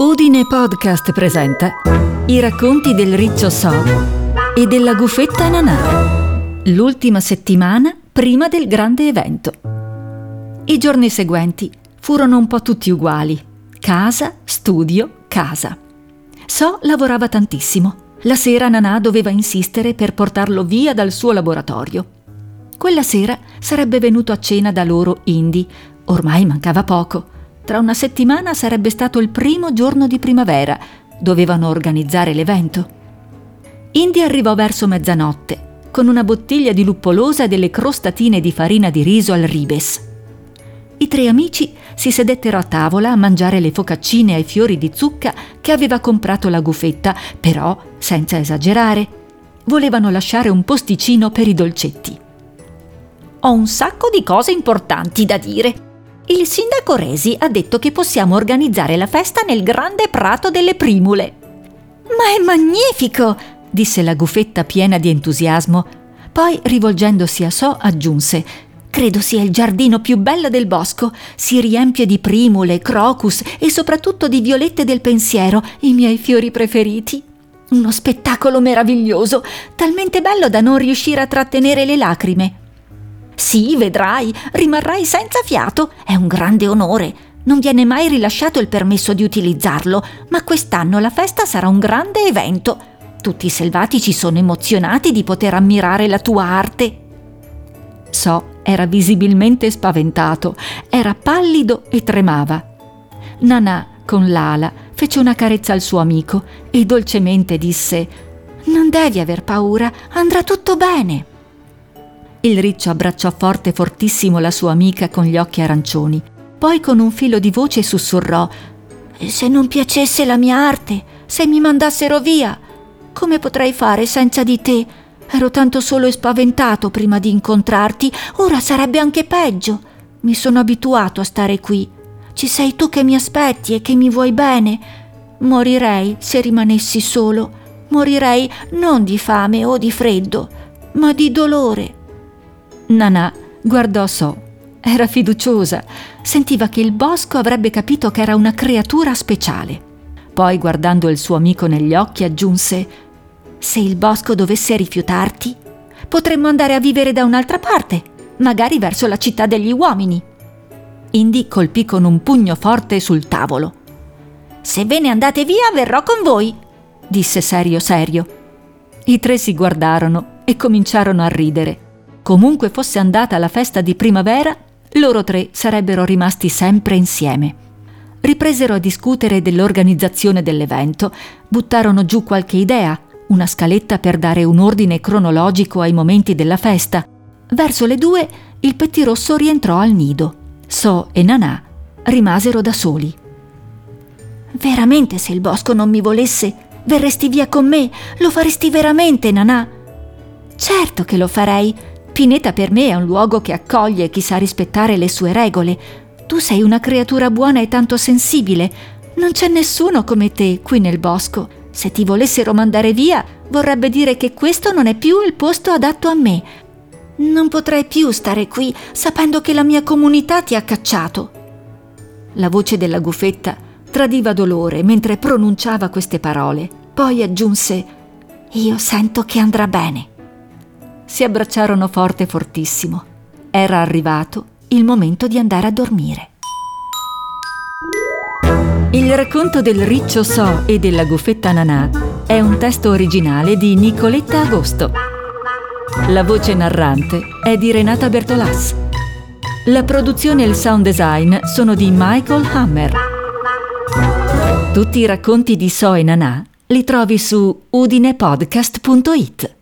Udine Podcast presenta i racconti del riccio So e della gufetta Nanà. L'ultima settimana prima del grande evento. I giorni seguenti furono un po' tutti uguali. Casa, studio, casa. So lavorava tantissimo. La sera Nanà doveva insistere per portarlo via dal suo laboratorio. Quella sera sarebbe venuto a cena da loro Indy. Ormai mancava poco tra una settimana sarebbe stato il primo giorno di primavera. Dovevano organizzare l'evento. Indy arrivò verso mezzanotte, con una bottiglia di luppolosa e delle crostatine di farina di riso al ribes. I tre amici si sedettero a tavola a mangiare le focaccine ai fiori di zucca che aveva comprato la gufetta, però senza esagerare. Volevano lasciare un posticino per i dolcetti. Ho un sacco di cose importanti da dire, il sindaco Resi ha detto che possiamo organizzare la festa nel grande prato delle primule. Ma è magnifico! disse la gufetta piena di entusiasmo. Poi, rivolgendosi a So, aggiunse Credo sia il giardino più bello del bosco. Si riempie di primule, crocus e soprattutto di violette del pensiero, i miei fiori preferiti. Uno spettacolo meraviglioso, talmente bello da non riuscire a trattenere le lacrime. Sì, vedrai, rimarrai senza fiato. È un grande onore. Non viene mai rilasciato il permesso di utilizzarlo, ma quest'anno la festa sarà un grande evento. Tutti i selvatici sono emozionati di poter ammirare la tua arte. So era visibilmente spaventato, era pallido e tremava. Nanà, con l'ala, fece una carezza al suo amico e dolcemente disse Non devi aver paura, andrà tutto bene. Il riccio abbracciò forte fortissimo la sua amica con gli occhi arancioni. Poi con un filo di voce sussurrò se non piacesse la mia arte, se mi mandassero via, come potrei fare senza di te? Ero tanto solo e spaventato prima di incontrarti, ora sarebbe anche peggio. Mi sono abituato a stare qui. Ci sei tu che mi aspetti e che mi vuoi bene. Morirei se rimanessi solo. Morirei non di fame o di freddo, ma di dolore. Nanà guardò So. Era fiduciosa, sentiva che il bosco avrebbe capito che era una creatura speciale. Poi, guardando il suo amico negli occhi, aggiunse Se il bosco dovesse rifiutarti, potremmo andare a vivere da un'altra parte, magari verso la città degli uomini. Indy colpì con un pugno forte sul tavolo. Se ve ne andate via, verrò con voi, disse serio serio. I tre si guardarono e cominciarono a ridere. Comunque fosse andata la festa di primavera, loro tre sarebbero rimasti sempre insieme. Ripresero a discutere dell'organizzazione dell'evento, buttarono giù qualche idea, una scaletta per dare un ordine cronologico ai momenti della festa. Verso le due il pettirosso rientrò al nido. So e Nanà rimasero da soli. Veramente se il bosco non mi volesse, verresti via con me? Lo faresti veramente, Nanà? Certo che lo farei, Pineta per me è un luogo che accoglie chi sa rispettare le sue regole. Tu sei una creatura buona e tanto sensibile. Non c'è nessuno come te qui nel bosco. Se ti volessero mandare via, vorrebbe dire che questo non è più il posto adatto a me. Non potrei più stare qui sapendo che la mia comunità ti ha cacciato. La voce della gufetta tradiva dolore mentre pronunciava queste parole. Poi aggiunse: Io sento che andrà bene si abbracciarono forte fortissimo. Era arrivato il momento di andare a dormire. Il racconto del riccio So e della gufetta Nanà è un testo originale di Nicoletta Agosto. La voce narrante è di Renata Bertolas. La produzione e il sound design sono di Michael Hammer. Tutti i racconti di So e Nanà li trovi su udinepodcast.it.